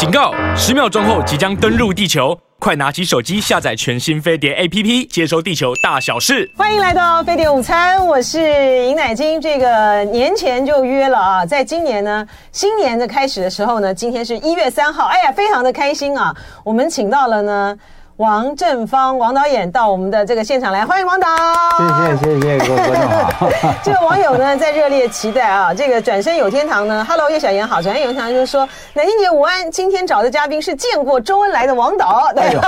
警告！十秒钟后即将登陆地球，快拿起手机下载全新飞碟 APP，接收地球大小事。欢迎来到飞碟午餐，我是尹乃金。这个年前就约了啊，在今年呢，新年的开始的时候呢，今天是一月三号，哎呀，非常的开心啊！我们请到了呢。王正芳，王导演到我们的这个现场来，欢迎王导。谢谢谢谢各位观众好。这个网友呢在热烈期待啊，这个转身有天堂呢，Hello 叶小妍好，转身有天堂就是说，南京姐午安，今天找的嘉宾是见过周恩来的王导。对。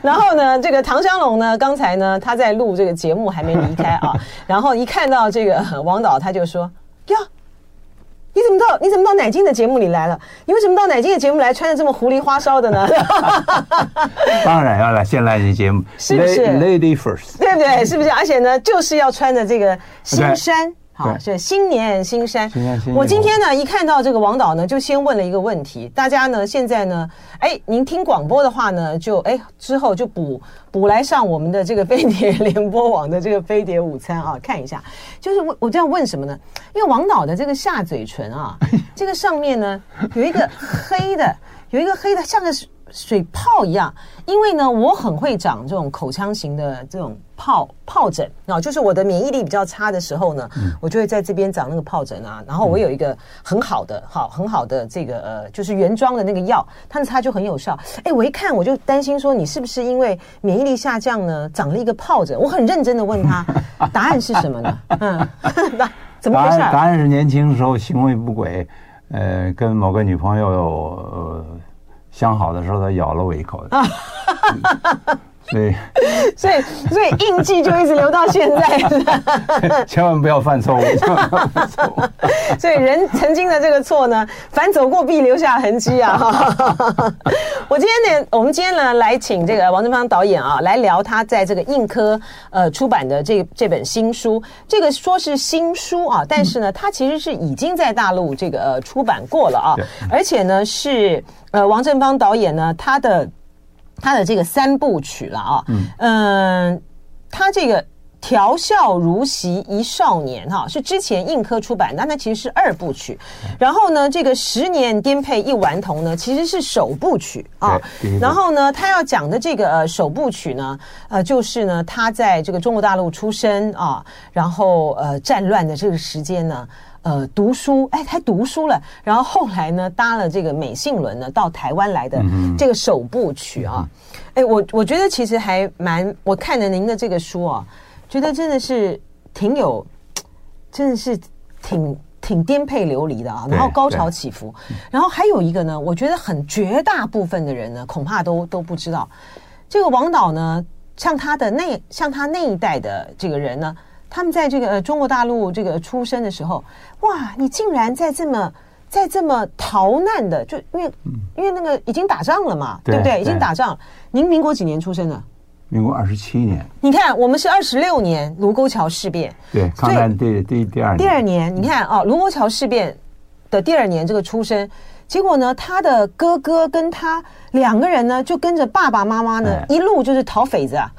然后呢，这个唐湘龙呢，刚才呢他在录这个节目还没离开啊，然后一看到这个王导，他就说呀。你怎么到？你怎么到乃金的节目里来了？你为什么到乃金的节目来，穿的这么狐狸花哨的呢？当然要来，先来你节目，是不是？Lady first，对不对？是不是？而且呢，就是要穿着这个新衫。好，是新年新衫。我今天呢，一看到这个王导呢，就先问了一个问题。大家呢，现在呢，哎，您听广播的话呢，就哎之后就补补来上我们的这个飞碟联播网的这个飞碟午餐啊，看一下。就是我我这样问什么呢？因为王导的这个下嘴唇啊，这个上面呢有一个黑的，有一个黑的，像个水泡一样。因为呢，我很会长这种口腔型的这种。疱疱疹啊，就是我的免疫力比较差的时候呢，嗯、我就会在这边长那个疱疹啊。然后我有一个很好的、好很好的这个呃，就是原装的那个药，它擦就很有效。哎，我一看我就担心说，你是不是因为免疫力下降呢，长了一个疱疹？我很认真的问他，答案是什么呢？嗯，怎么回事？答案，是年轻的时候行为不轨，呃，跟某个女朋友呃相好的时候，他咬了我一口。对，所以所以印记就一直留到现在，千万不要犯错误，千万不要犯错误。所以人曾经的这个错呢，凡走过必留下痕迹啊。我今天呢，我们今天呢来请这个王正芳导演啊，来聊他在这个印科呃出版的这这本新书。这个说是新书啊，但是呢，他其实是已经在大陆这个呃出版过了啊，而且呢是呃王正芳导演呢他的。他的这个三部曲了啊，嗯，呃、他这个调笑如昔一少年哈，是之前硬科出版的，那其实是二部曲。然后呢，这个十年颠沛一顽童呢，其实是首部曲啊。然后呢，他要讲的这个呃首部曲呢，呃，就是呢，他在这个中国大陆出生啊，然后呃战乱的这个时间呢。呃，读书，哎，他读书了。然后后来呢，搭了这个美信轮呢，到台湾来的这个首部曲啊。哎，我我觉得其实还蛮，我看了您的这个书啊，觉得真的是挺有，真的是挺挺颠沛流离的啊。然后高潮起伏。然后还有一个呢，我觉得很绝大部分的人呢，恐怕都都不知道，这个王导呢，像他的那像他那一代的这个人呢。他们在这个呃中国大陆这个出生的时候，哇，你竟然在这么在这么逃难的，就因为因为那个已经打仗了嘛，对不对？已经打仗。您民国几年出生的？民国二十七年。你看，我们是二十六年卢沟桥事变，对，抗战第第第二年。第二年，你看哦，卢沟桥事变的第二年这个出生，结果呢，他的哥哥跟他两个人呢，就跟着爸爸妈妈呢，一路就是逃匪子啊。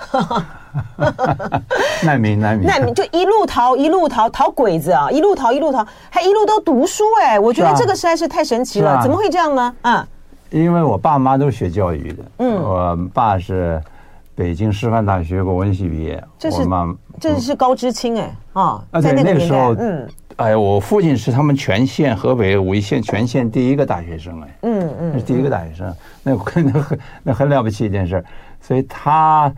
难民，难民，难民就一路逃，一路逃，逃鬼子啊！一路逃，一路逃，还一路都读书哎！我觉得这个实在是太神奇了，怎么会这样呢？啊，因为我爸妈都是学教育的，嗯，我爸是北京师范大学国文系毕业，这是妈，这是高知青哎啊！在那个时候，嗯，哎，我父亲是他们全县河北五一县全县第一个大学生哎，嗯嗯，是第一个大学生，那 那很那很了不起一件事，所以他。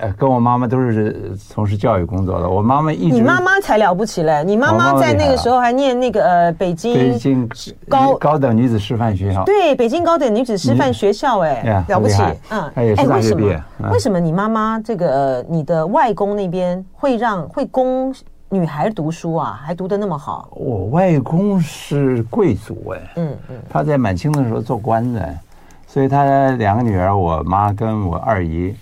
呃，跟我妈妈都是从事教育工作的。我妈妈一直，你妈妈才了不起嘞！你妈妈在那个时候还念那个呃北京北京高高等女子师范学校。对，北京高等女子师范学校，哎，了不起，嗯，她也是大学毕业。为什么你妈妈这个你的外公那边会让会供女孩读书啊？还读的那么好？我外公是贵族哎，嗯嗯，他在满清的时候做官的，所以他两个女儿，我妈跟我二姨。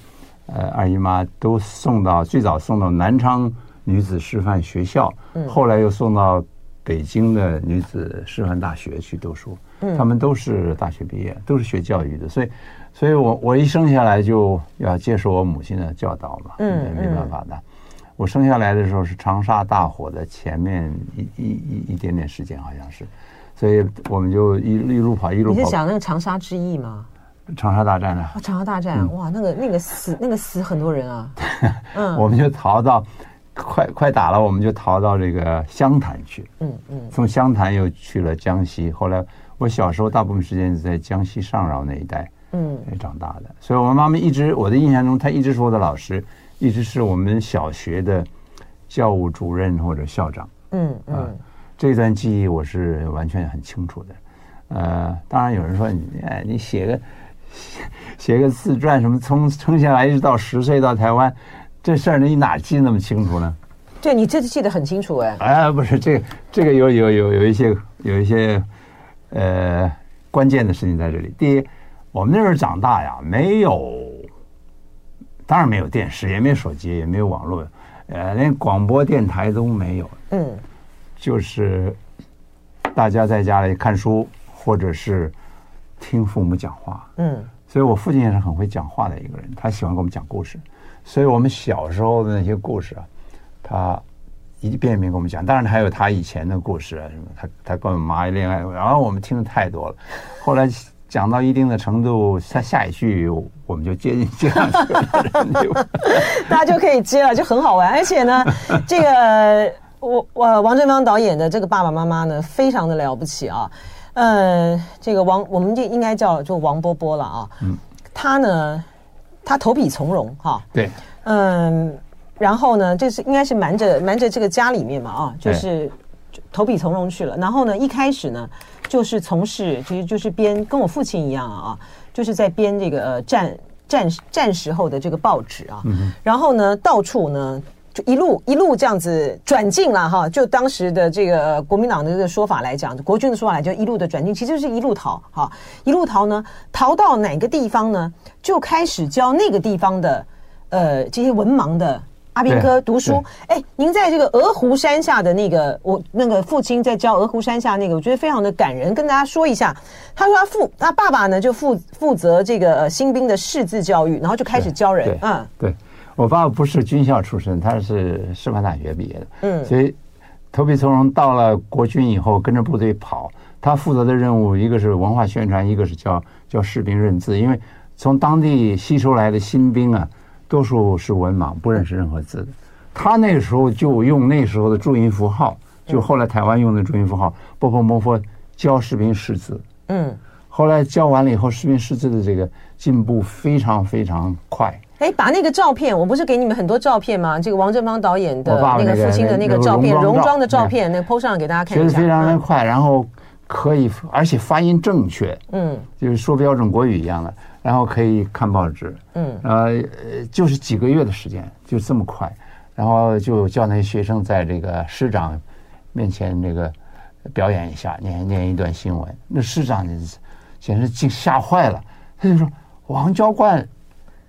呃，二姨妈都送到最早送到南昌女子师范学校，嗯，后来又送到北京的女子师范大学去读书。嗯，他们都是大学毕业，都是学教育的，所以，所以我我一生下来就要接受我母亲的教导嘛，嗯，没办法的。我生下来的时候是长沙大火的前面一一一一点点时间，好像是，所以我们就一一路跑一路跑。你是讲那个长沙之役吗？长沙大战啊！哦、长沙大战、嗯，哇，那个那个死那个死很多人啊。嗯，我们就逃到快快打了，我们就逃到这个湘潭去。嗯嗯，从湘潭又去了江西。后来我小时候大部分时间是在江西上饶那一带，嗯，长大的。所以，我妈妈一直我的印象中，她一直是我的老师，一直是我们小学的教务主任或者校长。嗯嗯、呃，这段记忆我是完全很清楚的。呃，当然有人说你哎，你写个写 写个自传什么，从生下来一直到十岁到台湾，这事儿你哪记得那么清楚呢？对，你这次记得很清楚哎。哎，不是这个这个有有有有一些有一些呃关键的事情在这里。第一，我们那时候长大呀，没有，当然没有电视，也没有手机，也没有网络。呃，连广播电台都没有，嗯，就是大家在家里看书，或者是听父母讲话，嗯，所以我父亲也是很会讲话的一个人，他喜欢给我们讲故事，所以我们小时候的那些故事啊，他一遍一遍给我们讲，当然还有他以前的故事啊，什么他他跟我们妈恋爱，然后我们听的太多了，后来。讲到一定的程度，他下一句我们就接进接上去了，大家就可以接了，就很好玩。而且呢，这个我我王振邦导演的这个爸爸妈妈呢，非常的了不起啊。呃，这个王我们就应该叫就王波波了啊。嗯，他呢，他投笔从戎哈。对。嗯，然后呢，这是应该是瞒着瞒着这个家里面嘛啊，就是投笔从戎去了。然后呢，一开始呢。就是从事，其实就是编，跟我父亲一样啊，就是在编这个呃战战战时候的这个报纸啊。嗯。然后呢，到处呢就一路一路这样子转进了哈。就当时的这个国民党的这个说法来讲，国军的说法来讲，一路的转进，其实就是一路逃哈。一路逃呢，逃到哪个地方呢？就开始教那个地方的呃这些文盲的。阿兵哥读书，哎，您在这个鹅湖山下的那个，我那个父亲在教鹅湖山下那个，我觉得非常的感人，跟大家说一下。他说他父他爸爸呢就负负责这个新兵的识字教育，然后就开始教人。嗯，对我爸爸不是军校出身，他是师范大学毕业的。嗯，所以投笔从戎到了国军以后，跟着部队跑。他负责的任务一个是文化宣传，一个是教教士兵认字，因为从当地吸收来的新兵啊。多数是文盲，不认识任何字的。他那个时候就用那时候的注音符号，就后来台湾用的注音符号，波波摩佛教士兵识字。嗯，后来教完了以后，士兵识字的这个进步非常非常快。哎，把那个照片，我不是给你们很多照片吗？这个王振邦导演的那个父亲的那个照片，戎装的照片，那个 PO 上给大家看一下。学得非常的快，然后可以，而且发音正确。嗯，就是说标准国语一样的。然后可以看报纸，嗯，呃，就是几个月的时间，就这么快，然后就叫那些学生在这个师长面前这个表演一下，念念一段新闻。那师长简直惊吓坏了，他就说：“王教官，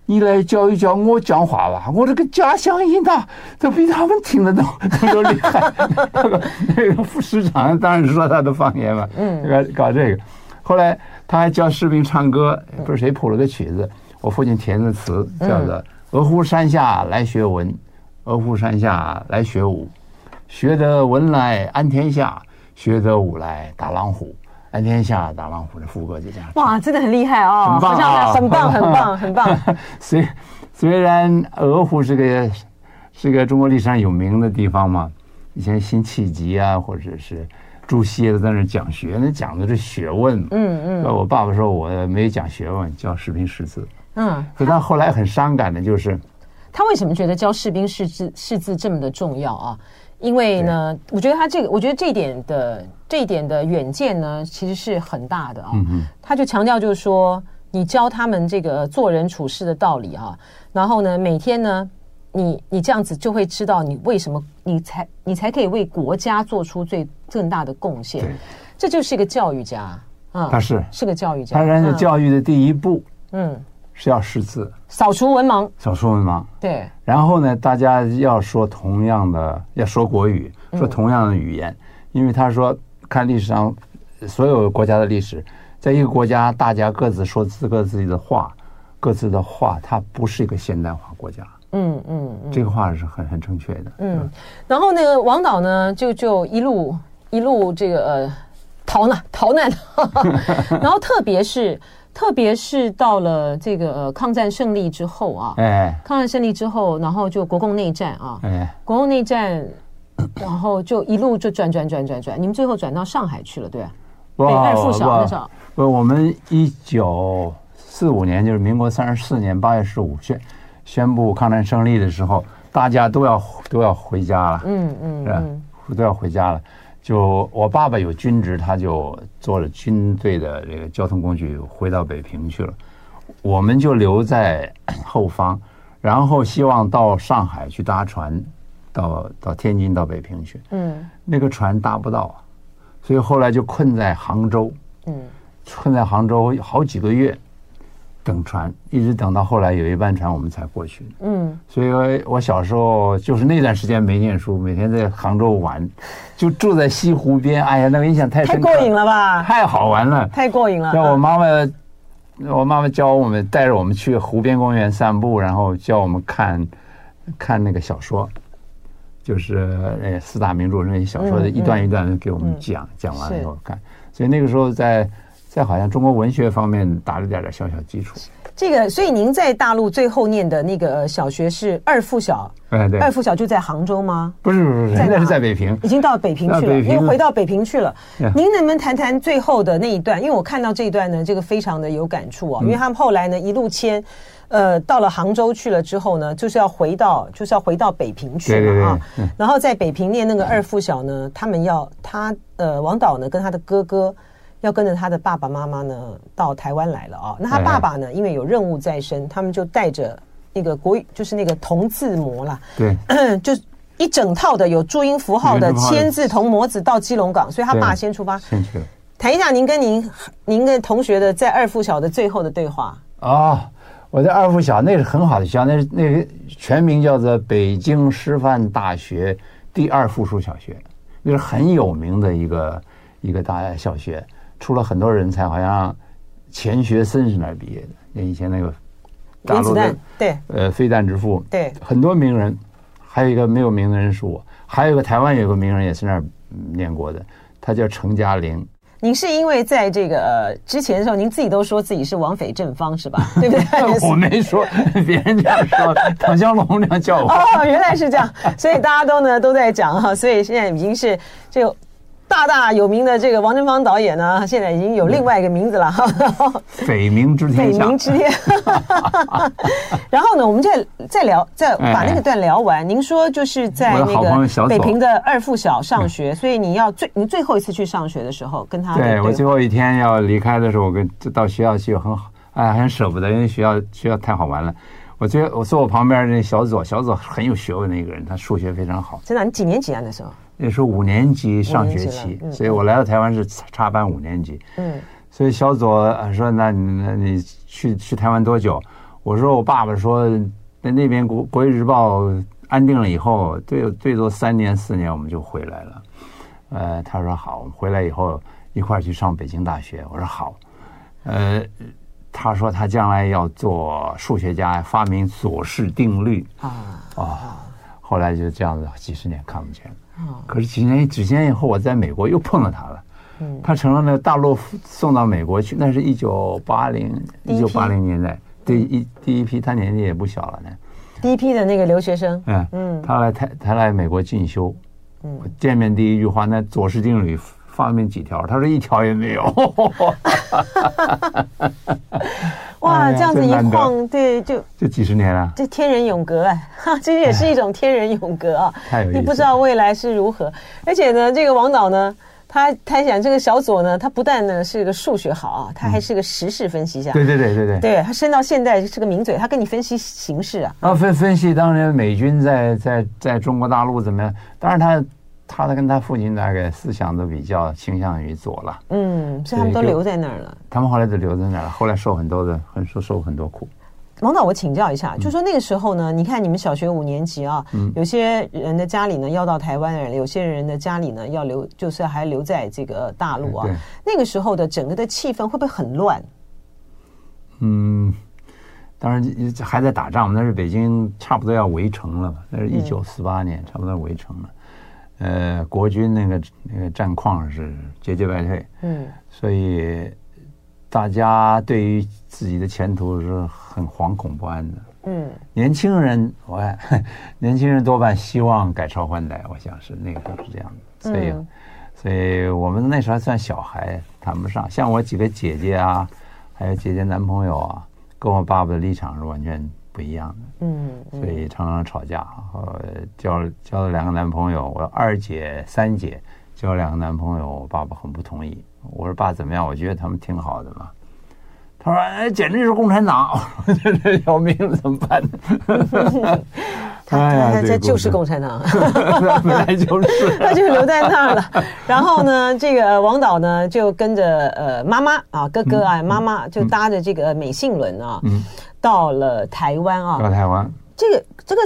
你来教一教我讲话吧，我这个家乡音呐，都比他们听得懂，都厉害。”那个那个副师长当然是说他的方言嘛，嗯，搞搞这个，后来。他还教士兵唱歌，不是谁谱了个曲子，我父亲填的词，叫做“鹅湖山下来学文，鹅湖山下来学武，学得文来安天下，学得武来打狼虎，安天下打狼虎”的副歌就这样。哇，真的很厉害哦，很棒啊，很棒，很棒，很棒。虽虽然鹅湖是个是个中国历史上有名的地方嘛，以前辛弃疾啊，或者是。朱熹都在那讲学，那讲的是学问。嗯嗯。我爸爸说我没讲学问，教士兵识字。嗯。可他后来很伤感的就是，他为什么觉得教士兵识字识字这么的重要啊？因为呢，我觉得他这个，我觉得这一点的这一点的远见呢，其实是很大的啊。他就强调就是说，你教他们这个做人处事的道理啊，然后呢，每天呢。你你这样子就会知道你为什么你才你才可以为国家做出最更大的贡献，这就是一个教育家啊，他是。是个教育家。当然是，教育的第一步，嗯，是要识字，扫除文盲，扫除文盲。对。然后呢，大家要说同样的，要说国语，说同样的语言，因为他说看历史上所有国家的历史，在一个国家，大家各自说自个自己的话，各自的话，它不是一个现代化国家。嗯嗯，这个话是很很正确的。嗯，然后那个王导呢，就就一路一路这个呃逃难逃难，然后特别是特别是到了这个、呃、抗战胜利之后啊，哎，抗战胜利之后，然后就国共内战啊，哎，国共内战，然后就一路就转转转转转，你们最后转到上海去了，对吧？北二附小那时候，不，我们一九四五年，就是民国三十四年八月十五宣宣布抗战胜利的时候，大家都要都要回家了，嗯嗯，是吧？都要回家了。就我爸爸有军职，他就坐了军队的这个交通工具回到北平去了。我们就留在后方，然后希望到上海去搭船，到到天津到北平去。嗯，那个船搭不到，所以后来就困在杭州。嗯，困在杭州好几个月。等船，一直等到后来有一班船，我们才过去。嗯，所以我小时候就是那段时间没念书，每天在杭州玩，就住在西湖边。哎呀，那个印象太深刻，太过瘾了吧？太好玩了，太过瘾了。叫我妈妈，我妈妈教我们，带着我们去湖边公园散步，然后教我们看，看那个小说，就是呃四大名著那些小说的一段一段的给我们讲，讲完了以后看。所以那个时候在。在好像中国文学方面打了点点小小基础。这个，所以您在大陆最后念的那个小学是二附小，哎对，二附小就在杭州吗？不是不是，现在是在北平，已经到北平去了，又回到北平去了。您能不能谈谈最后的那一段？因为我看到这一段呢，这个非常的有感触啊。因为他们后来呢一路迁，呃，到了杭州去了之后呢，就是要回到就是要回到北平去嘛啊。然后在北平念那个二附小呢，他们要他呃王导呢跟他的哥哥。要跟着他的爸爸妈妈呢到台湾来了啊、哦！那他爸爸呢，因为有任务在身，他们就带着那个国语，就是那个同字模啦，对，就一整套的有注音符号的签字铜模子到基隆港，所以他爸先出发。先去了。谈一下您跟您您跟同学的在二附小的最后的对话啊、哦！我在二附小，那是很好的学校，那是那个全名叫做北京师范大学第二附属小学，那是很有名的一个一个大小学。出了很多人才，好像钱学森是那儿毕业的。那以前那个大陆的对，呃，飞弹之父，对，很多名人，还有一个没有名的人是我，还有一个台湾有个名人也是那儿念过的，他叫程嘉玲。您是因为在这个呃之前的时候，您自己都说自己是王匪正方是吧？对不对？我没说，别人这样说，唐湘龙这样叫我。哦，原来是这样，所以大家都呢都在讲哈，所以现在已经是这个。大大有名的这个王振芳导演呢，现在已经有另外一个名字了哈。匪名之天下。匪名之天。然后呢，我们再再聊，再把那个段聊完。您说就是在那个北平的二附小上学，所以你要最你最后一次去上学的时候，跟他对我最后一天要离开的时候，我跟到学校去很好，哎，很舍不得，因为学校学校太好玩了。我最我坐我旁边那小左，小左很有学问的一个人，他数学非常好。真的，你几年级啊那时候？那时候五年级上学期，所以我来到台湾是插班五年级。嗯，所以小左说：“那你那你去去台湾多久？”我说：“我爸爸说，在那边国国语日报安定了以后，最最多三年四年我们就回来了。”呃，他说：“好，我们回来以后一块儿去上北京大学。”我说：“好。”呃，他说他将来要做数学家，发明左氏定律啊啊！后来就这样子，几十年看不见了。可是几年几年以后，我在美国又碰到他了。嗯，他成了那个大陆送到美国去，那是一九八零一九八零年代，第一第一批，他年纪也不小了呢。第一批的那个留学生，嗯嗯，他来他他来美国进修，嗯，见面第一句话，那左氏定律发明几条？他说一条也没有。哇，这样子一晃，对，就就几十年了，这天人永隔啊，哈，这也是一种天人永隔啊。太有意思，你不知道未来是如何，而且呢，这个王导呢，他他想这个小左呢，他不但呢是个数学好啊，他还是个时事分析家。对对对对对，对他升到现在是个名嘴，他跟你分析形势啊。啊，分分析当年美军在在在中国大陆怎么样？当然他。他的跟他父亲大概思想都比较倾向于左了，嗯，所以他们都留在那儿了。他们后来都留在那儿了，后来受很多的，很受受很多苦。王导，我请教一下，就说那个时候呢，你看你们小学五年级啊，有些人的家里呢要到台湾来，有些人的家里呢要留，就是还留在这个大陆啊。那个时候的整个的气氛会不会很乱？嗯，当然还在打仗，那是北京差不多要围城了嘛，那是一九四八年，差不多围城了。呃，国军那个那个战况是节节败退，嗯，所以大家对于自己的前途是很惶恐不安的，嗯，年轻人我看 年轻人多半希望改朝换代，我想是那个时候是这样的，所以，嗯、所以我们那时候还算小孩，谈不上。像我几个姐姐啊，还有姐姐男朋友啊，跟我爸爸的立场是完全。不一样的，嗯，所以常常吵架。呃，交交了两个男朋友，我二姐、三姐交了两个男朋友，我爸爸很不同意。我说爸怎么样？我觉得他们挺好的嘛。他说哎，简直是共产党，这要命了怎么办呢？他他他就是共产党，本来就是，他就留在那儿了。然后呢，这个王导呢就跟着呃妈妈啊哥哥啊妈妈就搭着这个美信轮啊。嗯到了台湾啊，到台湾，这个这个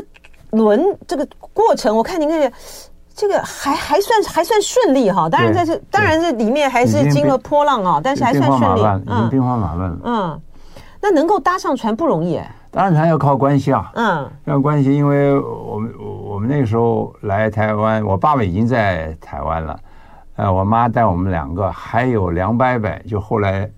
轮这个过程，我看您这个这个还还算还算顺利哈。当然在这，当然这里面还是经了波浪啊，但是还算顺利。已经兵荒马乱了。嗯，那能够搭上船不容易。当然还要靠关系啊。嗯，要关系，因为我们我们那个时候来台湾，我爸爸已经在台湾了，呃，我妈带我们两个，还有梁伯伯，就后来。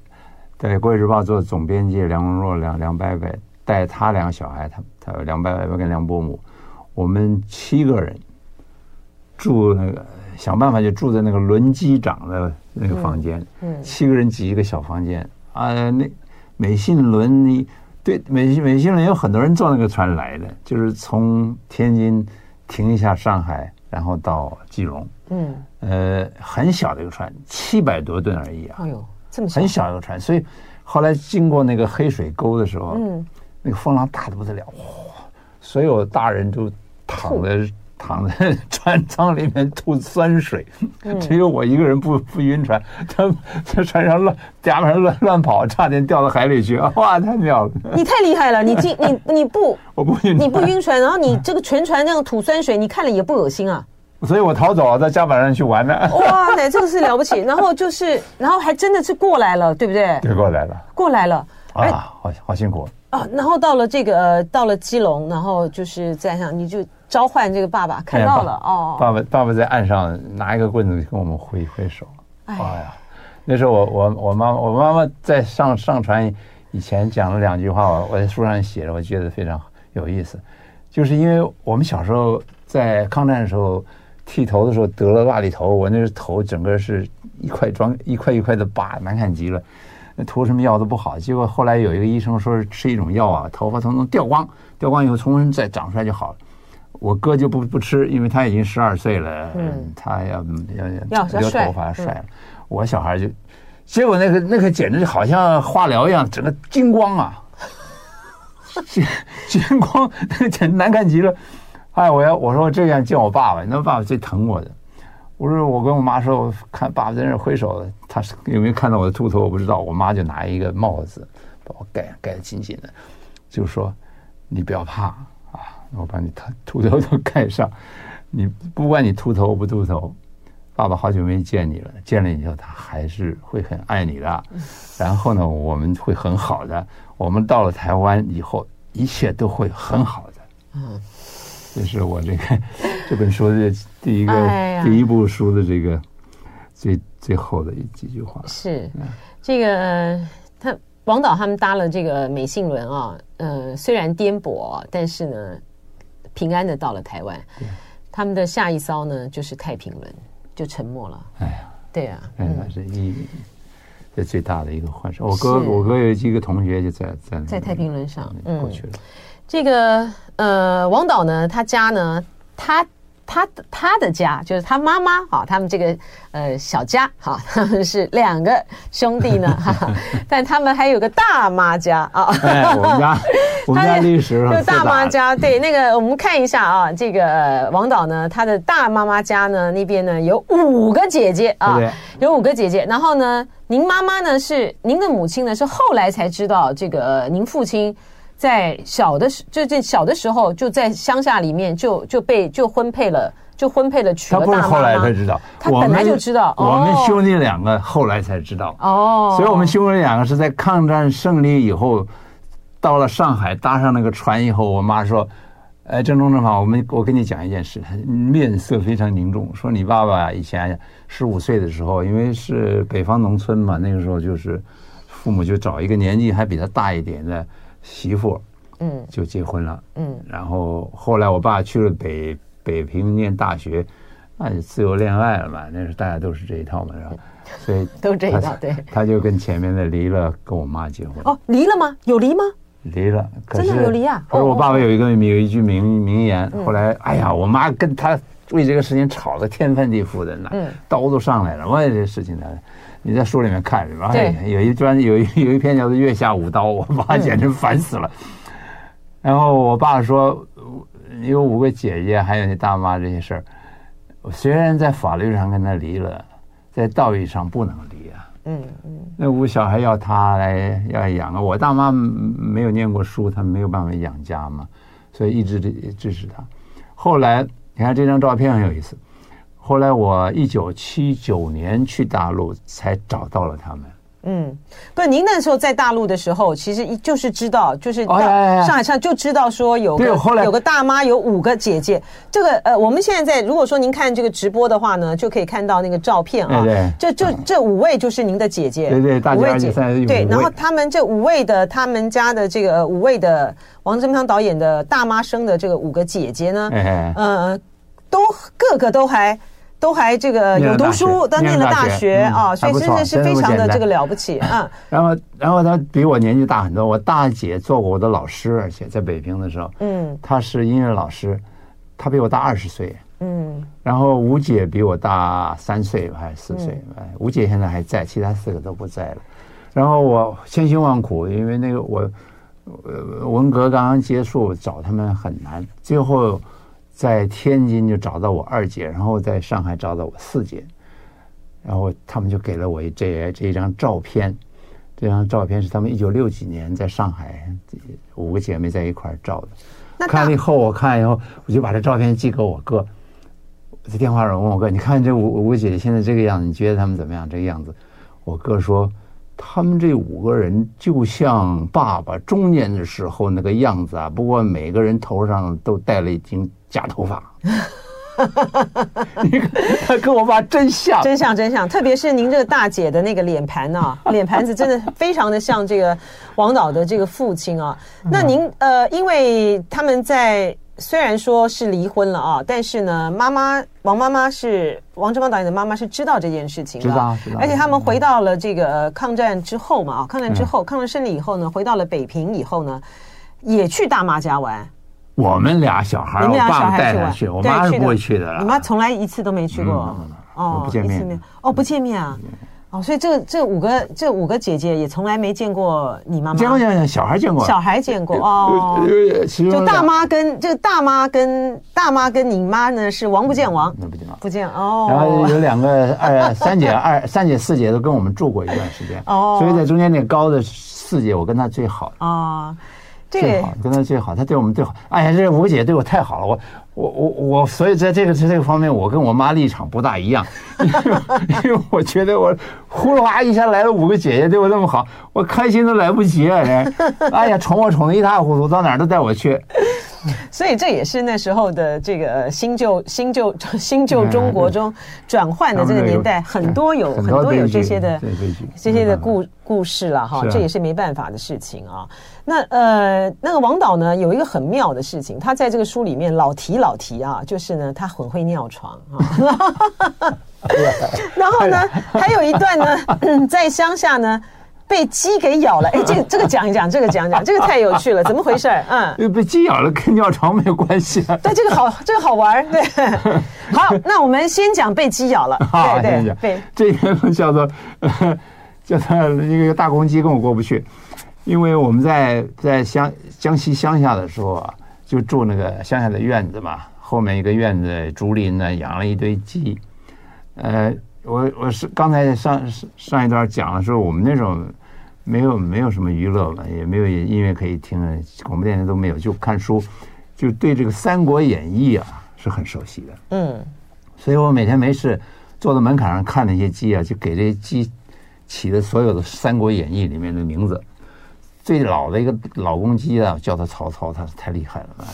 在《国语日报》做总编辑梁荣若、梁梁伯伯带他两个小孩，他他梁伯伯跟梁伯母，我们七个人住那个想办法就住在那个轮机长的那个房间，嗯，嗯七个人挤一个小房间啊。那美信轮你对美美信轮有很多人坐那个船来的，就是从天津停一下上海，然后到基隆，嗯，呃，很小的一个船，七百多吨而已啊。哎呦。很小一个船，所以后来经过那个黑水沟的时候，嗯，那个风浪大的不得了，哇！所有大人都躺在躺在船舱里面吐酸水，嗯、只有我一个人不不晕船。他在船上乱甲板上乱乱跑，差点掉到海里去，哇！太妙了！你太厉害了，你进你你不 我不晕，你不晕船，然后你这个全船那样吐酸水，你看了也不恶心啊。所以我逃走了，在甲板上去玩呢。哇，那这个是了不起。然后就是，然后还真的是过来了，对不对？对，过来了。过来了。啊，好，好辛苦啊。然后到了这个，呃，到了基隆，然后就是在上，你就召唤这个爸爸，看到了哦。爸爸，爸爸在岸上拿一个棍子跟我们挥挥手。哎呀，那时候我我我妈我妈妈在上上船以前讲了两句话，我我在书上写了，我觉得非常有意思，就是因为我们小时候在抗战的时候。剃头的时候得了瘌痢头，我那个头整个是一块装一块一块的疤，难看极了。那涂什么药都不好，结果后来有一个医生说是吃一种药啊，头发统统掉光，掉光以后重新再长出来就好了。我哥就不不吃，因为他已经十二岁了，嗯，他要要要留头发帅了。嗯、我小孩就，结果那个那个简直就好像化疗一样，整个金光啊，金金光，那个简直难看极了。哎，我要我说我这样见我爸爸，那爸爸最疼我的。我说我跟我妈说，我看爸爸在那挥手，他有没有看到我的秃头我不知道。我妈就拿一个帽子把我盖盖得紧紧的，就说你不要怕啊，我把你秃头都盖上。你不管你秃头不秃头，爸爸好久没见你了，见了以后他还是会很爱你的。然后呢，我们会很好的。我们到了台湾以后，一切都会很好的。嗯。这是我这个这本书的第一个、哎、第一部书的这个最最后的一几句话。是这个他王导他们搭了这个美信轮啊，呃，虽然颠簸，但是呢，平安的到了台湾。他们的下一艘呢，就是太平轮，就沉没了。哎呀，对啊，哎，那是一这最大的一个幻事。我哥，我哥有几个同学就在在在太平轮上过去了。嗯这个呃，王导呢，他家呢，他他他的家就是他妈妈啊，他们这个呃小家哈，他们是两个兄弟呢，哈，但他们还有个大妈家啊。哎，我们家我们家历史就 大妈家，对那个我们看一下啊，这个王导呢，他的大妈妈家呢那边呢有五个姐姐啊，有五个姐姐。然后呢，您妈妈呢是您的母亲呢是后来才知道这个您父亲。在小的时，就这小的时候，就在乡下里面就就被就婚配了，就婚配了娶了大妈妈。他不是后来才知道，他本来就知道。我们，哦、我们兄弟两个后来才知道。哦，所以我们兄弟两个是在抗战胜利以后，到了上海搭上那个船以后，我妈说，哎，郑中正法，我们我跟你讲一件事，面色非常凝重，说你爸爸以前十五岁的时候，因为是北方农村嘛，那个时候就是父母就找一个年纪还比他大一点的媳妇，嗯，就结婚了，嗯，然后后来我爸去了北北平念大学，那就自由恋爱了嘛，那时候大家都是这一套嘛，是吧？所以 都这一套，对，他就跟前面的离了，跟我妈结婚。哦，离了吗？有离吗？离了，真的有离啊！可是我爸爸有一个有一句名名言，后来哎呀，我妈跟他为这个事情吵得天翻地覆的，那刀都上来了。为这事情呢，你在书里面看是吧？对，有一专有一有一篇叫做《月下舞刀》，我妈简直烦死了。然后我爸说，有五个姐姐，还有你大妈这些事儿，虽然在法律上跟他离了，在道义上不能离。嗯嗯，那五个小孩要他来要养啊！我大妈没有念过书，她没有办法养家嘛，所以一直支持他。后来你看这张照片很有意思。后来我一九七九年去大陆，才找到了他们。嗯，不是，您那时候在大陆的时候，其实就是知道，就是到上海上就知道说有个有个大妈，有五个姐姐。这个呃，我们现在在如果说您看这个直播的话呢，就可以看到那个照片啊。对，这就这五位就是您的姐姐。对对，大姐姐。对，然后他们这五位的他们家的这个五位的王振昌导演的大妈生的这个五个姐姐呢，呃，都个个都还。都还这个有读书，都念了大学啊，所以真的是非常的这个了不起啊。然后，然后他比我年纪大很多。我大姐做过我的老师，而且在北平的时候，嗯，她是音乐老师，她比我大二十岁，嗯。然后吴姐比我大三岁还是四岁，吴姐现在还在，其他四个都不在了。然后我千辛万苦，因为那个我，呃，文革刚刚结束，找他们很难，最后。在天津就找到我二姐，然后在上海找到我四姐，然后他们就给了我一这这一张照片，这张照片是他们一九六几年在上海五个姐妹在一块儿照的。看了以后，我看以后，我就把这照片寄给我哥，在电话上问我哥：“你看这五五个姐姐现在这个样子，你觉得他们怎么样？这个样子？”我哥说。他们这五个人就像爸爸中年的时候那个样子啊，不过每个人头上都戴了一顶假头发。你看，他跟我爸真像，真像，真像。特别是您这个大姐的那个脸盘啊，脸盘子真的非常的像这个王导的这个父亲啊。那您呃，因为他们在。虽然说是离婚了啊，但是呢，妈妈王妈妈是王振邦导演的妈妈是知道这件事情的，知道，知道。而且他们回到了这个抗战之后嘛啊，抗战之后，抗战胜利以后呢，回到了北平以后呢，也去大妈家玩。我们俩小孩，我爸带他去，我妈是不会去的。你妈从来一次都没去过哦，不见面哦，不见面啊。哦，所以这这五个这五个姐姐也从来没见过你妈妈。见过见过，小孩见过。小孩见过哦。就大妈跟这个大妈跟大妈跟你妈呢是王不见王。那不见王。不见哦。然后有两个二三姐二三姐四姐都跟我们住过一段时间。哦。所以在中间那高的四姐，我跟她最好。啊。最好跟她最好，她对我们最好。哎呀，这五姐对我太好了，我。我我我，所以在这个在这个方面，我跟我妈立场不大一样，因为我觉得我呼啦一下来了五个姐姐对我那么好，我开心都来不及啊！哎呀，宠我宠的一塌糊涂，到哪儿都带我去。所以这也是那时候的这个新旧新旧新旧中国中转换的这个年代，很多有很多有这些的这些的故故事了哈，这也是没办法的事情啊。那呃，那个王导呢，有一个很妙的事情，他在这个书里面老提老提啊，就是呢，他很会尿床啊。然后呢，还有一段呢，在乡下呢，被鸡给咬了。哎，这个这个讲一讲，这个讲一讲，这个太有趣了，怎么回事？嗯，被鸡咬了跟尿床没有关系啊。对，这个好，这个好玩。对，好，那我们先讲被鸡咬了。好，对对对，这个叫做叫做一个大公鸡跟我过不去。因为我们在在乡江西乡下的时候啊，就住那个乡下的院子嘛，后面一个院子竹林呢，养了一堆鸡。呃，我我是刚才上上一段讲的时候，我们那种没有没有什么娱乐嘛，也没有音乐可以听，广播电台都没有，就看书，就对这个《三国演义》啊是很熟悉的。嗯，所以我每天没事坐在门槛上看那些鸡啊，就给这些鸡起的所有的《三国演义》里面的名字。最老的一个老公鸡啊，叫他曹操，他太厉害了，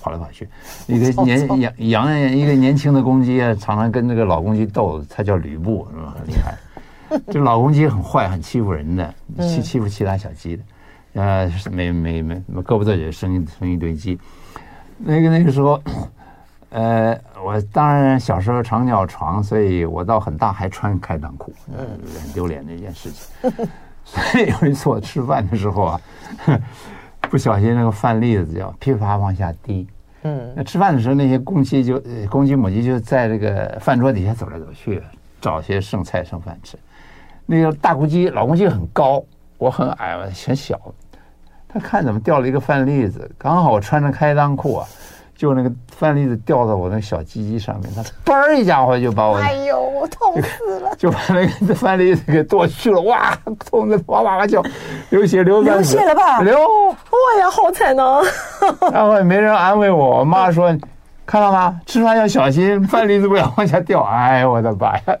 跑来跑去。一个年养养一个年轻的公鸡啊，常常跟那个老公鸡斗，他叫吕布，是吧？很厉害。这老公鸡很坏，很欺负人的，欺欺负其他小鸡的。呃，没没没，胳膊这里生一生一堆鸡。那个那个时候，呃，我当然小时候常尿床，所以我到很大还穿开裆裤，呃，很丢脸的一件事情。所以有一次我吃饭的时候啊，不小心那个饭粒子就噼啪往下滴。嗯，那吃饭的时候那些公鸡就公鸡母鸡就在这个饭桌底下走来走去，找些剩菜剩饭吃。那个大公鸡老公鸡很高，我很矮，很小。他看怎么掉了一个饭粒子，刚好我穿着开裆裤啊。就那个饭粒子掉到我那个小鸡鸡上面，它嘣一家伙就把我，哎呦，我痛死了，就把那个饭粒子给剁去了，哇，痛的哇哇哇叫，流血流流血了吧？流，哇呀，好惨哦！然后也没人安慰我，我妈说，看到吗？吃饭要小心，饭粒子不要往下掉。哎呦，我的妈呀！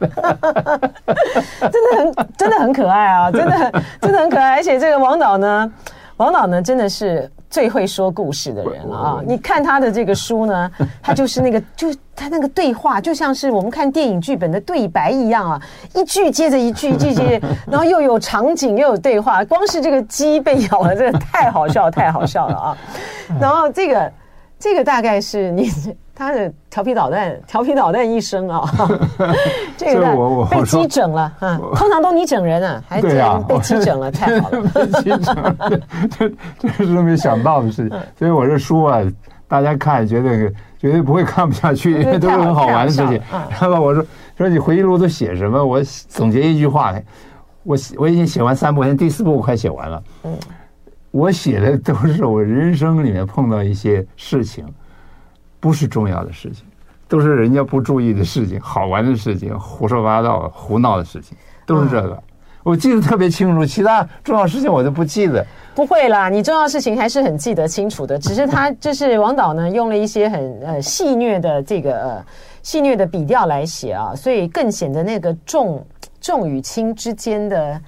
真的很真的很可爱啊，真的很真的很可爱，而且这个王导呢，王导呢真的是。最会说故事的人了啊！你看他的这个书呢，他就是那个，就他那个对话，就像是我们看电影剧本的对白一样啊，一句接着一句，一句接着，然后又有场景，又有对话。光是这个鸡被咬了，这个太好笑，太好笑了啊！然后这个，这个大概是你。他的调皮捣蛋，调皮捣蛋一生啊！这个我我被鸡整了 啊！通常都你整人啊，还这被鸡整了，太好了！被鸡整了，这这是没想到的事情。所以我这书啊，大家看绝对绝对不会看不下去，因为都是很好玩的事情。然后我说说你回忆录都写什么？我总结一句话，我我已经写完三部，现在第四部我快写完了。嗯，我写的都是我人生里面碰到一些事情。不是重要的事情，都是人家不注意的事情，好玩的事情，胡说八道、胡闹的事情，都是这个。我记得特别清楚，其他重要事情我都不记得。不会啦，你重要事情还是很记得清楚的。只是他 就是王导呢，用了一些很呃戏谑的这个呃戏谑的笔调来写啊，所以更显得那个重重与轻之间的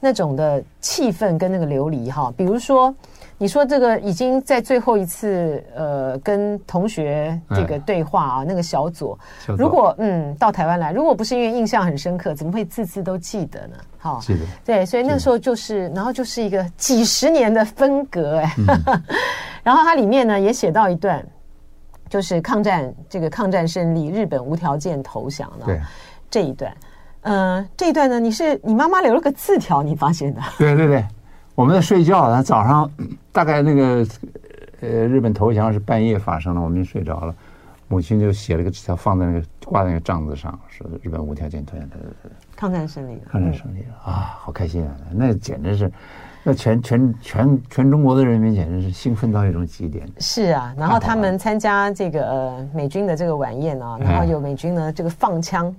那种的气氛跟那个流离哈。比如说。你说这个已经在最后一次，呃，跟同学这个对话啊，那个小左，如果嗯到台湾来，如果不是因为印象很深刻，怎么会字字都记得呢？好，记得。对，所以那时候就是，然后就是一个几十年的分隔哎，然后它里面呢也写到一段，就是抗战这个抗战胜利，日本无条件投降了，对。这一段，嗯，这一段呢，你是你妈妈留了个字条，你发现的？对 对对。我们在睡觉，他早上大概那个呃，日本投降是半夜发生的，我们就睡着了。母亲就写了个纸条，放在那个挂在那个帐子上，说日本无条件投降，抗战胜利了，抗战胜利了啊，好开心啊！那简直是。那全全全全中国的人民简直是兴奋到一种极点。是啊，然后他们参加这个呃美军的这个晚宴啊，然后有美军呢这个放枪，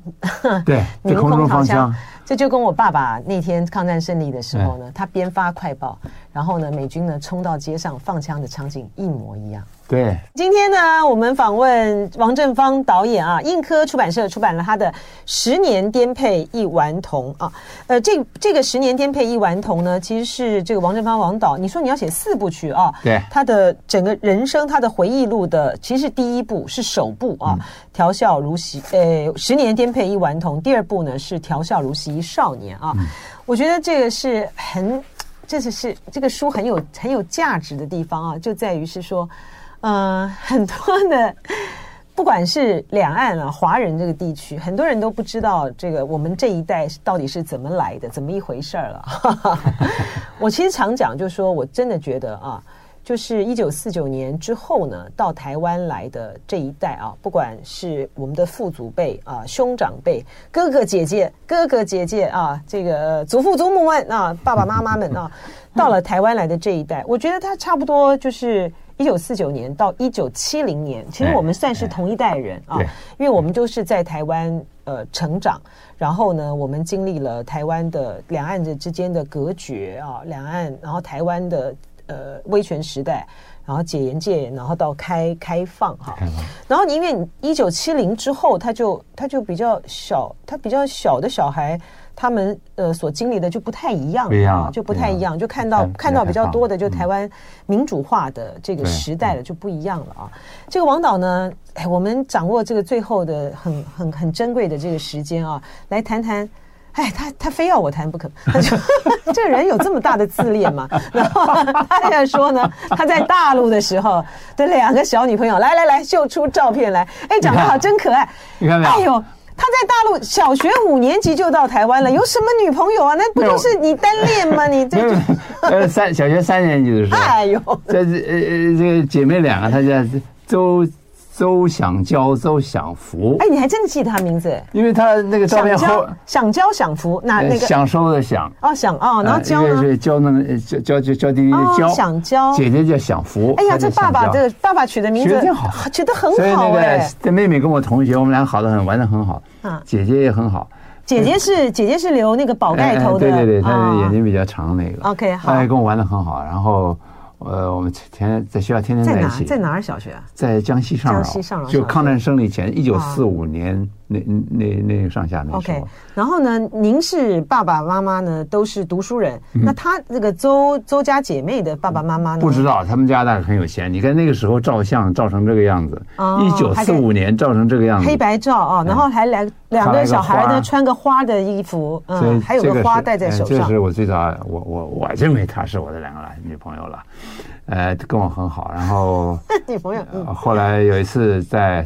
对，明空掏枪，这就跟我爸爸那天抗战胜利的时候呢，他边发快报，然后呢美军呢冲到街上放枪的场景一模一样。对，今天呢，我们访问王正芳导演啊，印科出版社出版了他的《十年颠沛一顽童》啊，呃，这这个《十年颠沛一顽童》呢，其实是这个王正芳王导，你说你要写四部曲啊，对，他的整个人生，他的回忆录的，其实是第一部是首部啊，嗯《调笑如昔》，呃，《十年颠沛一顽童》，第二部呢是《调笑如昔一少年》啊，嗯、我觉得这个是很，这是是这个书很有很有价值的地方啊，就在于是说。呃，很多的，不管是两岸啊，华人这个地区，很多人都不知道这个我们这一代到底是怎么来的，怎么一回事儿了。我其实常讲，就是说我真的觉得啊，就是一九四九年之后呢，到台湾来的这一代啊，不管是我们的父祖辈啊、兄长辈、哥哥姐姐、哥哥姐姐啊，这个祖父祖母们啊、爸爸妈妈们啊，到了台湾来的这一代，我觉得他差不多就是。一九四九年到一九七零年，其实我们算是同一代人啊，因为我们都是在台湾呃成长，然后呢，我们经历了台湾的两岸的之间的隔绝啊，两岸，然后台湾的呃威权时代，然后解严戒严，然后到开开放哈，然后因为一九七零之后，他就他就比较小，他比较小的小孩，他们呃所经历的就不太一样，不一样，就不太一样，就看到看到比较多的，就台湾民主化的这个时代了，就不一样了啊。这个王导呢，哎，我们掌握这个最后的很很很珍贵的这个时间啊，来谈谈。哎，他他非要我谈不可，他就 这个人有这么大的自恋吗？然后他在说呢，他在大陆的时候的两个小女朋友，来来来，秀出照片来。哎，长得好，真可爱。你看没有？哎呦，他在大陆小学五年级就到台湾了，有什么女朋友啊？那不就是你单恋吗？你这呃三小学三年级的时候，哎呦，这这呃这个姐妹俩啊，她叫周。周想交，周享福。哎，你还真的记得他名字？因为他那个照片后，想娇享福，那那个享受的享哦，享哦，然后娇呢？是交那个交交交交弟弟的娇，想娇姐姐叫享福。哎呀，这爸爸这爸爸取的名字取得好，取得很好。所以那个这妹妹跟我同学，我们俩好的很，玩的很好。啊，姐姐也很好。姐姐是姐姐是留那个宝盖头的，对对对，她的眼睛比较长那个。OK，好。她也跟我玩的很好，然后。呃，我们天天在学校天天在一起，在哪？儿小学啊？在江西上饶，江西上饶，就抗战胜利前，一九四五年那那那个上下那时候。OK，然后呢，您是爸爸妈妈呢都是读书人，那他那个周周家姐妹的爸爸妈妈呢？不知道，他们家大概很有钱。你看那个时候照相照成这个样子，一九四五年照成这个样子，黑白照啊，然后还来两个小孩呢，穿个花的衣服，嗯，还有个花戴在手上。这是我最早，我我我认为她是我的两个女朋友了。呃，跟我很好，然后 女朋友。后来有一次在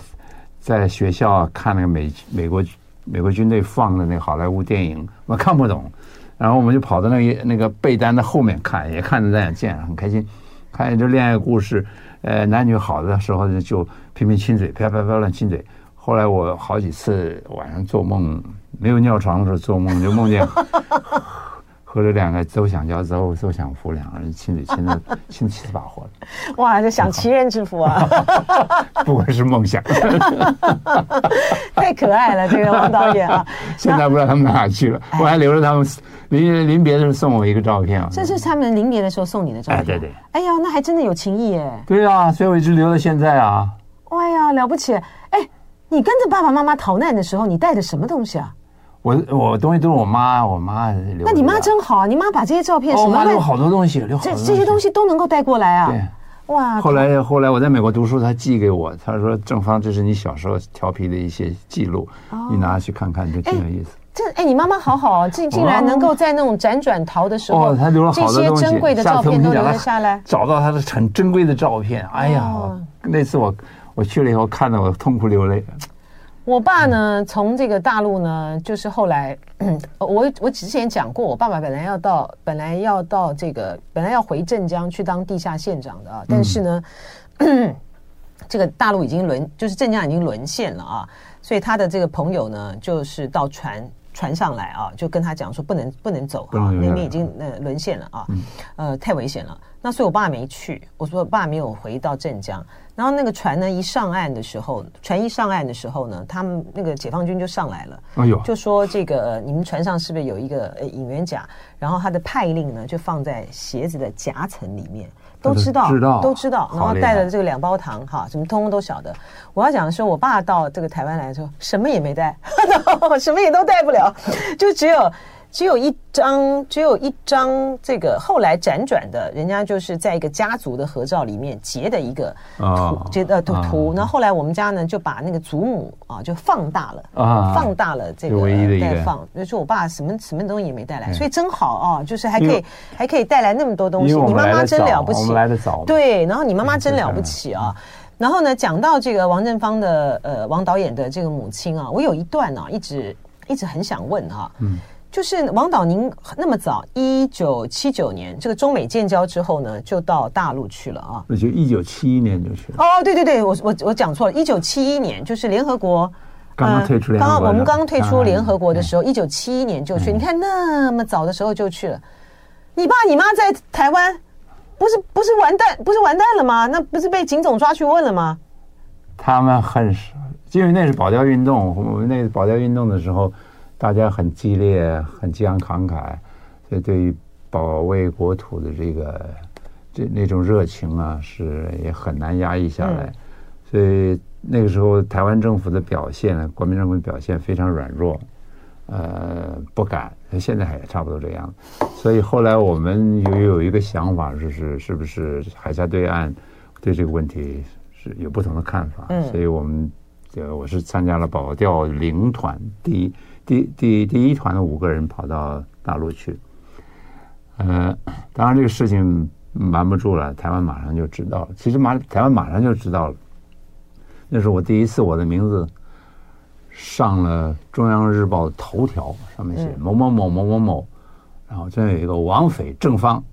在学校看那个美美国美国军队放的那个好莱坞电影，我看不懂，然后我们就跑到那个那个被单的后面看，也看得在眼见，很开心。看见这恋爱故事，呃，男女好的时候就频频亲嘴，啪啪啪乱亲嘴。后来我好几次晚上做梦，没有尿床的时候做梦，就梦见。和这两个周想交、周周享福两个人亲嘴亲的 亲七把火的，哇，这享齐人之福啊！不愧是梦想，太可爱了，这个王导演啊！现在不知道他们哪去了，我还留着他们临临别的时候送我一个照片啊。这是他们临别的时候送你的照片？哎，对对。哎呀，那还真的有情谊哎。对啊，所以我一直留到现在啊。哎呀，了不起！哎，你跟着爸爸妈妈逃难的时候，你带的什么东西啊？我我东西都是我妈，我妈留。那你妈真好，你妈把这些照片什么？我妈留好多东西，留好多东西。这这些东西都能够带过来啊？对，哇！后来后来我在美国读书，她寄给我，她说：“正方，这是你小时候调皮的一些记录，你拿去看看，就挺有意思。”这哎，你妈妈好好，竟竟然能够在那种辗转逃的时候，哦，她留了好多东西，这些珍贵的照片都留了下来，找到她的很珍贵的照片。哎呀，那次我我去了以后，看得我痛哭流泪。我爸呢，从这个大陆呢，就是后来，我我之前讲过，我爸爸本来要到，本来要到这个，本来要回镇江去当地下县长的啊，但是呢，嗯、这个大陆已经沦，就是镇江已经沦陷了啊，所以他的这个朋友呢，就是到船船上来啊，就跟他讲说不能不能走啊，那边已经呃沦陷了啊，呃太危险了。那所以我爸没去，我说我爸没有回到镇江。然后那个船呢，一上岸的时候，船一上岸的时候呢，他们那个解放军就上来了，哎呦，就说这个你们船上是不是有一个呃引援甲？然后他的派令呢，就放在鞋子的夹层里面，都知道，知道，都知道。然后带了这个两包糖，哈，什么通通都晓得。我要讲的是，我爸到这个台湾来的时候，什么也没带，什么也都带不了，就只有。只有一张，只有一张这个后来辗转的，人家就是在一个家族的合照里面截的一个图，截的图。那后来我们家呢就把那个祖母啊就放大了，放大了这个带放。就说我爸什么什么东西也没带来，所以真好啊，就是还可以还可以带来那么多东西。你妈妈真了不起，我们来的早。对，然后你妈妈真了不起啊。然后呢，讲到这个王振芳的呃王导演的这个母亲啊，我有一段呢一直一直很想问哈。嗯。就是王导，您那么早，一九七九年这个中美建交之后呢，就到大陆去了啊？那就一九七一年就去了。哦，对对对，我我我讲错了，一九七一年就是联合国刚刚退出联合国，刚刚我们刚刚退出联合国的时候，一九七一年就去。你看那么早的时候就去了，你爸你妈在台湾，不是不是完蛋，不是完蛋了吗？那不是被警总抓去问了吗？他们很，因为那是保钓运动，我们那个保钓运动的时候。大家很激烈，很激昂慷慨，所以对于保卫国土的这个这那种热情啊，是也很难压抑下来。所以那个时候，台湾政府的表现，国民政府的表现非常软弱。呃，不敢。现在还差不多这样。所以后来我们有有一个想法，就是是不是海峡对岸对这个问题是有不同的看法。嗯，所以我们呃，我是参加了保钓领团，第一第第第一团的五个人跑到大陆去。呃，当然这个事情瞒不住了，台湾马上就知道了。其实马台湾马上就知道了。那是我第一次，我的名字上了中央日报头条，上面写某某某某某某，然后这有一个王斐正方，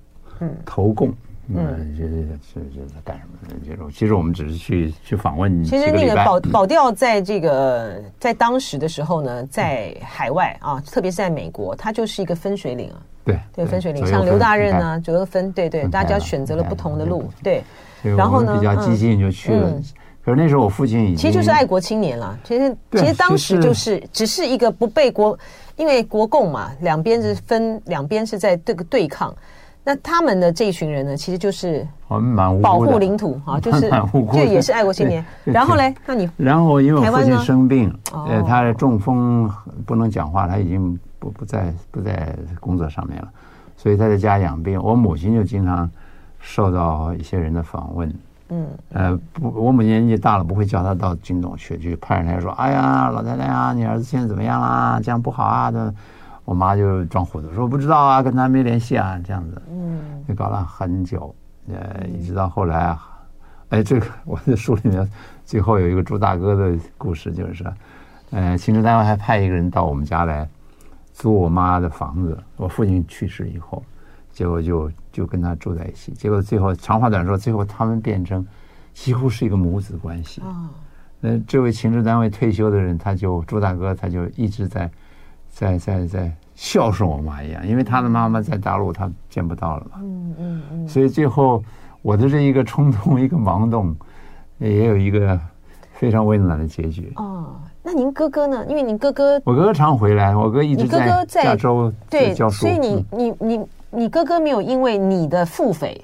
嗯，投共，嗯，这这这这在干什么？这种其实我们只是去去访问。其实那个保保钓在这个在当时的时候呢，在海外啊，特别是在美国，它就是一个分水岭啊。对对，分水岭，像刘大任呢，九个分，对对，大家选择了不同的路，对。然后呢，比较激进就去了。可是那时候我父亲已经，其实就是爱国青年了。其实其实当时就是只是一个不被国，因为国共嘛，两边是分，两边是在这个对抗。那他们的这一群人呢，其实就是保护领土啊，就是这也是爱国青年。然后嘞，那你然后因为我父亲生病，呃，他中风不能讲话，他已经不不在不在工作上面了，所以他在家养病。我母亲就经常受到一些人的访问。嗯，呃，不，我母亲年纪大了，不会叫他到军总去，就派人来说：“哎呀，老太太啊，你儿子现在怎么样啦？这样不好啊！”的，我妈就装糊涂说：“不知道啊，跟他没联系啊。”这样子，搞了很久，呃，一直到后来啊，哎，这个 我的书里面最后有一个朱大哥的故事，就是，呃，行政单位还派一个人到我们家来租我妈的房子。我父亲去世以后。结果就就跟他住在一起，结果最后长话短说，最后他们变成几乎是一个母子关系。啊，那这位行政单位退休的人，他就朱大哥，他就一直在在在在孝顺我妈一样，因为他的妈妈在大陆，他见不到了嘛。嗯嗯嗯。所以最后我的这一个冲动，一个盲动，也有一个非常温暖的结局。哦，那您哥哥呢？因为您哥哥，我哥哥常回来，我哥一直在加州对教书，所以你你你。你哥哥没有因为你的腹肥，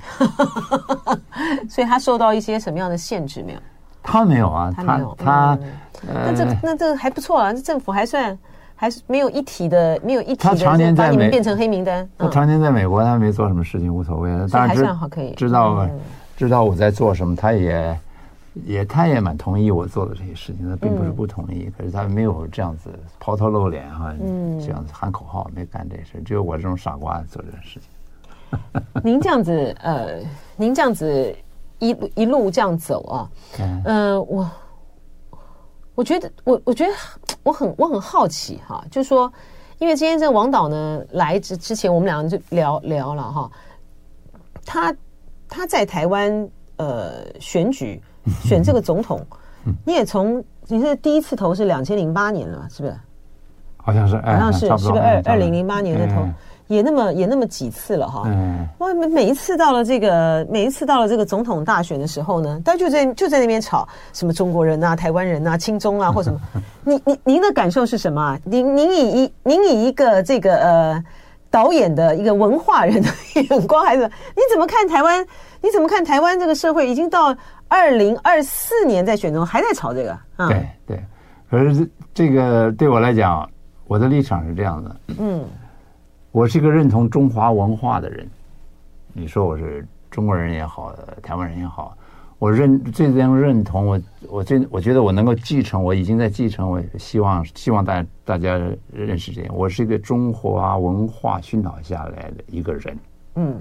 所以他受到一些什么样的限制没有？他没有啊，他没有他。那这那这还不错啊，这政府还算还是没有一体的，没有一体的把你们变成黑名单。他常年在美国，他没做什么事情，无所谓的。当然还算好，可以知道知道我在做什么，他也。也，他也蛮同意我做的这些事情，他并不是不同意，嗯、可是他没有这样子抛头露脸哈，嗯、这样子喊口号，没干这事，只有我这种傻瓜做这件事情。您这样子，呃，您这样子一一路这样走啊，嗯、呃，我我觉得，我我觉得我很我很好奇哈，就是说，因为今天这个王导呢来之之前，我们两个就聊聊了哈，他他在台湾呃选举。选这个总统，你也从你是第一次投是两千零八年了，是不是？好像是，好像是，是个二二零零八年的投，也那么也那么几次了哈。嗯，哇，每每一次到了这个每一次到了这个总统大选的时候呢，大家就在就在那边吵什么中国人啊、台湾人啊、亲中啊或什么。您您您的感受是什么？您您以一您以一个这个呃导演的一个文化人的 眼光，还是你怎么看台湾？你怎么看台湾这个社会已经到？二零二四年在选中还在吵这个，嗯、对对，可是这个对我来讲，我的立场是这样的，嗯，我是一个认同中华文化的人，你说我是中国人也好，台湾人也好，我认最能认同我，我最我觉得我能够继承，我已经在继承，我希望希望大大家认识这样，我是一个中华文化熏陶下来的一个人，嗯，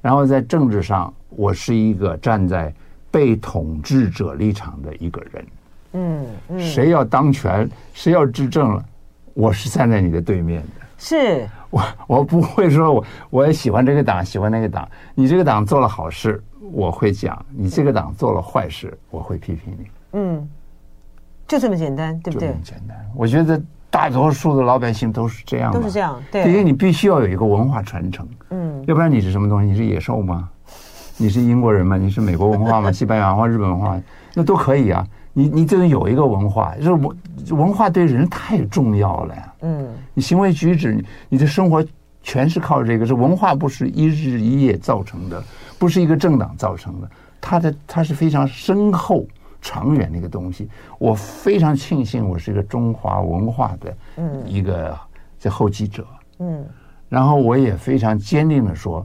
然后在政治上，我是一个站在。被统治者立场的一个人，嗯，嗯，谁要当权，谁要执政了，我是站在你的对面的。是我，我不会说我我也喜欢这个党，喜欢那个党。你这个党做了好事，我会讲；你这个党做了坏事，我会批评你。嗯，就这么简单，对不对？就这么简单。我觉得大多数的老百姓都是这样，都是这样。对，因为你必须要有一个文化传承。嗯，要不然你是什么东西？你是野兽吗？你是英国人吗？你是美国文化吗？西班牙文化、日本文化，那都可以啊。你你这有一个文化，就是文文化对人太重要了呀。嗯，你行为举止，你你的生活全是靠这个。是文化不是一日一夜造成的，不是一个政党造成的，它的它是非常深厚长远的一个东西。我非常庆幸我是一个中华文化的一个这后继者，嗯，然后我也非常坚定的说，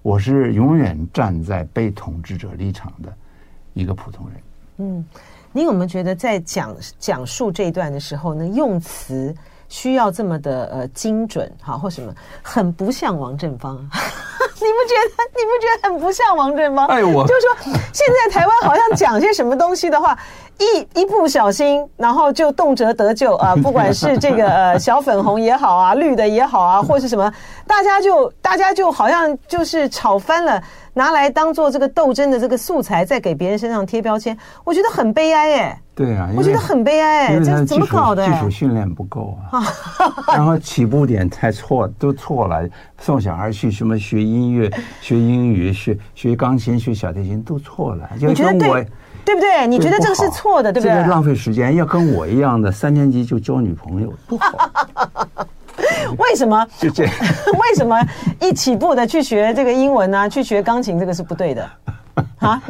我是永远站在被统治者立场的一个普通人。嗯，您有没有觉得在讲讲述这一段的时候呢，用词需要这么的呃精准哈，或什么很不像王振芳？你不觉得？你不觉得很不像王振芳？哎，我就是说，现在台湾好像讲些什么东西的话，一一不小心，然后就动辄得咎啊！不管是这个呃小粉红也好啊，绿的也好啊，或是什么，大家就大家就好像就是吵翻了，拿来当做这个斗争的这个素材，在给别人身上贴标签，我觉得很悲哀哎。对啊，我觉得很悲哀哎，这怎么搞的？技术训练不够啊，然后起步点太错，都错了。送小孩去什么学音乐、学英语、学学钢琴、学小提琴都错了。你觉得对？不对？你觉得这个是错的，对不对？这个浪费时间，要跟我一样的三年级就交女朋友不好。为什么？就这样。为什么一起步的去学这个英文呢？去学钢琴，这个是不对的。啊，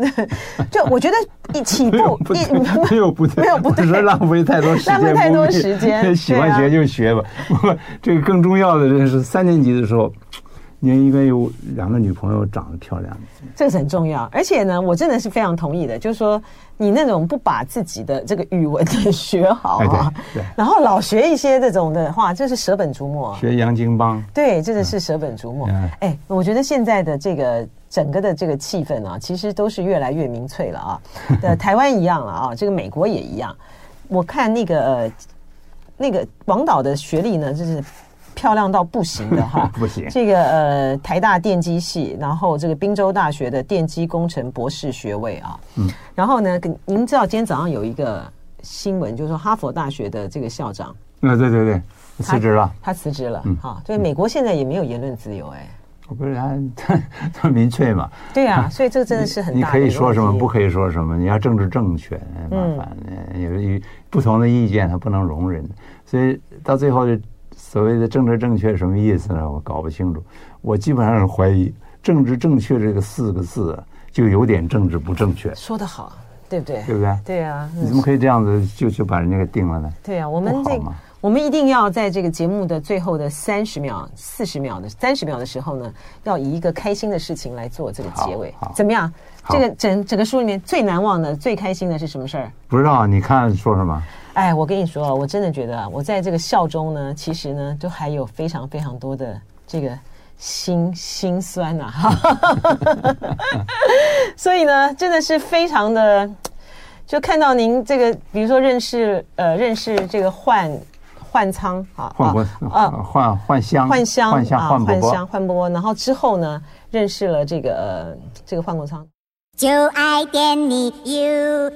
就我觉得一起步一没有不对，没有不对，说浪费太多时间，浪费太多时间。喜欢学就学吧。不，这个更重要的就是三年级的时候，你应该有两个女朋友长得漂亮。这个是很重要，而且呢，我真的是非常同意的，就是说你那种不把自己的这个语文的学好啊，对，然后老学一些这种的话，就是舍本逐末。学杨金邦，对，真的是舍本逐末。哎，我觉得现在的这个。整个的这个气氛啊，其实都是越来越民粹了啊。呃，台湾一样了啊，这个美国也一样。我看那个呃，那个王导的学历呢，就是漂亮到不行的哈。不行。这个呃，台大电机系，然后这个滨州大学的电机工程博士学位啊。嗯。然后呢，您知道今天早上有一个新闻，就是说哈佛大学的这个校长。啊，对对对，辞职了。他辞职了。嗯。好，所以美国现在也没有言论自由哎。我不是他 他他民粹嘛？对呀、啊，所以这个真的是很大的。你可以说什么，不可以说什么。你要政治正确，麻烦。嗯、有有不同的意见，他不能容忍。所以到最后，所谓的政治正确什么意思呢？我搞不清楚。我基本上是怀疑“政治正确”这个四个字就有点政治不正确。说得好，对不对？对不对？对啊。你怎么可以这样子就就把人家给定了呢？对啊，我们这个。我们一定要在这个节目的最后的三十秒、四十秒的三十秒的时候呢，要以一个开心的事情来做这个结尾，怎么样？这个整整个书里面最难忘的、最开心的是什么事儿？不知道，你看说什么？哎，我跟你说，我真的觉得我在这个笑中呢，其实呢，都还有非常非常多的这个心心酸呐、啊，所以呢，真的是非常的，就看到您这个，比如说认识呃，认识这个换。换仓啊，换波啊，换换香，换香换香，换香，换波波。然后之后呢，认识了这个这个换过仓，就爱点你 U。